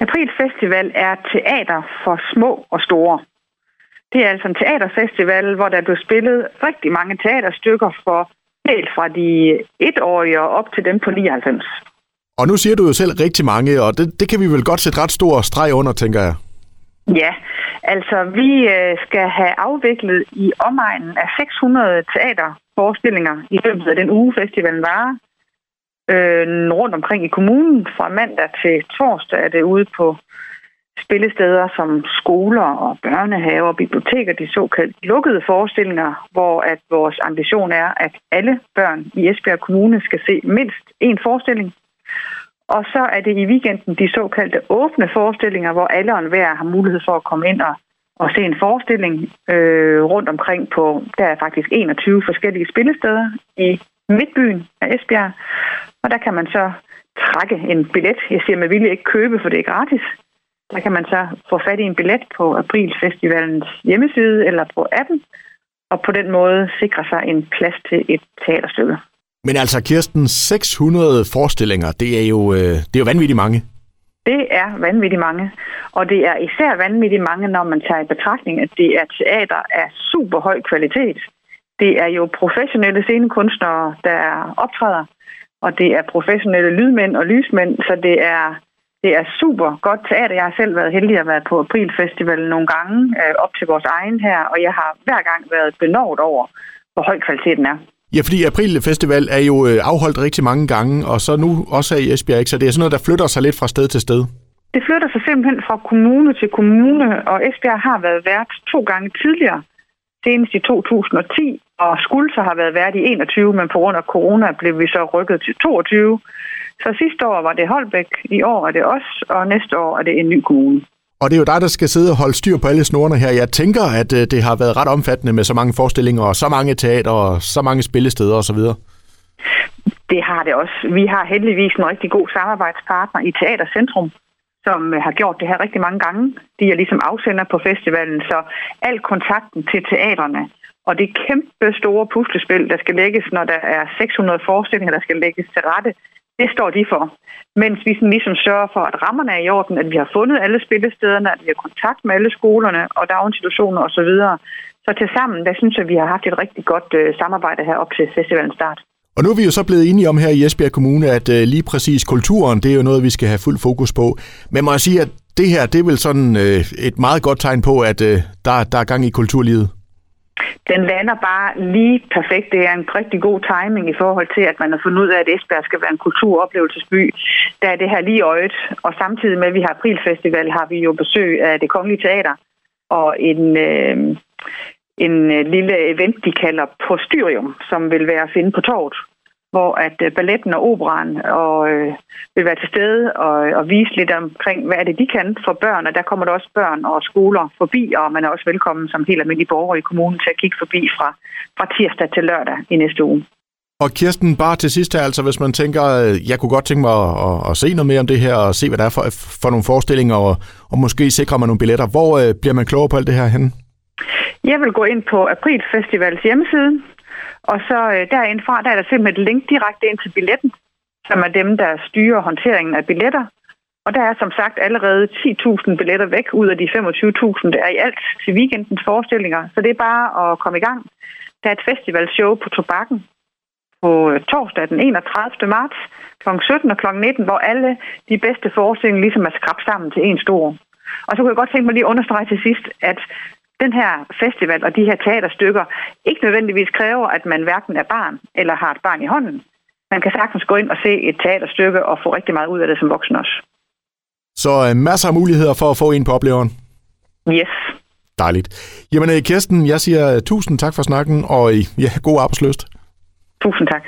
April Festival er teater for små og store. Det er altså en teaterfestival, hvor der blev spillet rigtig mange teaterstykker for helt fra de etårige og op til dem på 99. Og nu siger du jo selv rigtig mange, og det, det kan vi vel godt sætte ret stor streg under, tænker jeg. Ja, altså vi øh, skal have afviklet i omegnen af 600 teaterforestillinger i løbet af den uge, festivalen varer. Øh, rundt omkring i kommunen. Fra mandag til torsdag er det ude på spillesteder som skoler og børnehaver og biblioteker, de såkaldt lukkede forestillinger, hvor at vores ambition er, at alle børn i Esbjerg Kommune skal se mindst én forestilling. Og så er det i weekenden de såkaldte åbne forestillinger, hvor alle og enhver har mulighed for at komme ind og, og se en forestilling øh, rundt omkring på, der er faktisk 21 forskellige spillesteder i midtbyen af Esbjerg. Og der kan man så trække en billet. Jeg siger med vilje ikke købe, for det er gratis. Der kan man så få fat i en billet på Aprilfestivalens hjemmeside eller på appen, og på den måde sikre sig en plads til et teaterstykke. Men altså, Kirsten, 600 forestillinger, det er jo, øh, det er jo vanvittigt mange. Det er vanvittigt mange. Og det er især vanvittigt mange, når man tager i betragtning, at det er teater af super høj kvalitet. Det er jo professionelle scenekunstnere, der optræder, og det er professionelle lydmænd og lysmænd, så det er, det er super godt teater. Jeg har selv været heldig at være på Aprilfestivalen nogle gange øh, op til vores egen her, og jeg har hver gang været benådet over, hvor høj kvaliteten er. Ja, fordi April Festival er jo øh, afholdt rigtig mange gange, og så nu også i Esbjerg, ikke? så det er sådan noget, der flytter sig lidt fra sted til sted. Det flytter sig simpelthen fra kommune til kommune, og Esbjerg har været vært to gange tidligere, senest i 2010, og skulle så have været vært i 21, men på grund af corona blev vi så rykket til 22. Så sidste år var det Holbæk, i år er det os, og næste år er det en ny kommune. Og det er jo dig, der skal sidde og holde styr på alle snorene her. Jeg tænker, at øh, det har været ret omfattende med så mange forestillinger, og så mange teater, og så mange spillesteder osv. Det har det også. Vi har heldigvis en rigtig god samarbejdspartner i Teatercentrum, som øh, har gjort det her rigtig mange gange. De er ligesom afsender på festivalen, så al kontakten til teaterne og det kæmpe store puslespil, der skal lægges, når der er 600 forestillinger, der skal lægges til rette, det står de for. Mens vi sådan ligesom sørger for, at rammerne er i orden, at vi har fundet alle spillestederne, at vi har kontakt med alle skolerne og daginstitutioner osv. Så til sammen, der synes jeg, at vi har haft et rigtig godt øh, samarbejde her op til festivalens start. Og nu er vi jo så blevet enige om her i Esbjerg Kommune, at øh, lige præcis kulturen, det er jo noget, vi skal have fuld fokus på. Men må jeg sige, at det her, det er vel sådan øh, et meget godt tegn på, at øh, der, der er gang i kulturlivet? den lander bare lige perfekt. Det er en rigtig god timing i forhold til, at man har fundet ud af, at Esbjerg skal være en kulturoplevelsesby. Der er det her lige øjet. Og samtidig med, at vi har Aprilfestival, har vi jo besøg af det Kongelige Teater og en, øh, en øh, lille event, de kalder Postyrium, som vil være at finde på torvet hvor at øh, balletten og operan og, øh, vil være til stede og, og vise lidt omkring, hvad er det, de kan for børn. Og der kommer der også børn og skoler forbi, og man er også velkommen som helt almindelig borger i kommunen til at kigge forbi fra, fra tirsdag til lørdag i næste uge. Og Kirsten, bare til sidst her, altså hvis man tænker, øh, jeg kunne godt tænke mig at, at, at se noget mere om det her, og se, hvad der er for, for nogle forestillinger, og, og måske sikre mig nogle billetter. Hvor øh, bliver man klogere på alt det her henne? Jeg vil gå ind på April Festivals hjemmeside, og så øh, derindfra, der er der simpelthen et link direkte ind til billetten, som er dem, der styrer håndteringen af billetter. Og der er som sagt allerede 10.000 billetter væk ud af de 25.000, der er i alt til weekendens forestillinger. Så det er bare at komme i gang. Der er et festivalshow på Tobakken på øh, torsdag den 31. marts kl. 17 og kl. 19, hvor alle de bedste forestillinger ligesom er skrabt sammen til en stor. Og så kunne jeg godt tænke mig lige at understrege til sidst, at den her festival og de her teaterstykker ikke nødvendigvis kræver, at man hverken er barn eller har et barn i hånden. Man kan sagtens gå ind og se et teaterstykke og få rigtig meget ud af det som voksen også. Så uh, masser af muligheder for at få en på opleveren? Yes. Dejligt. Jamen, øh, Kirsten, jeg siger tusind tak for snakken, og ja, god arbejdsløst. Tusind tak.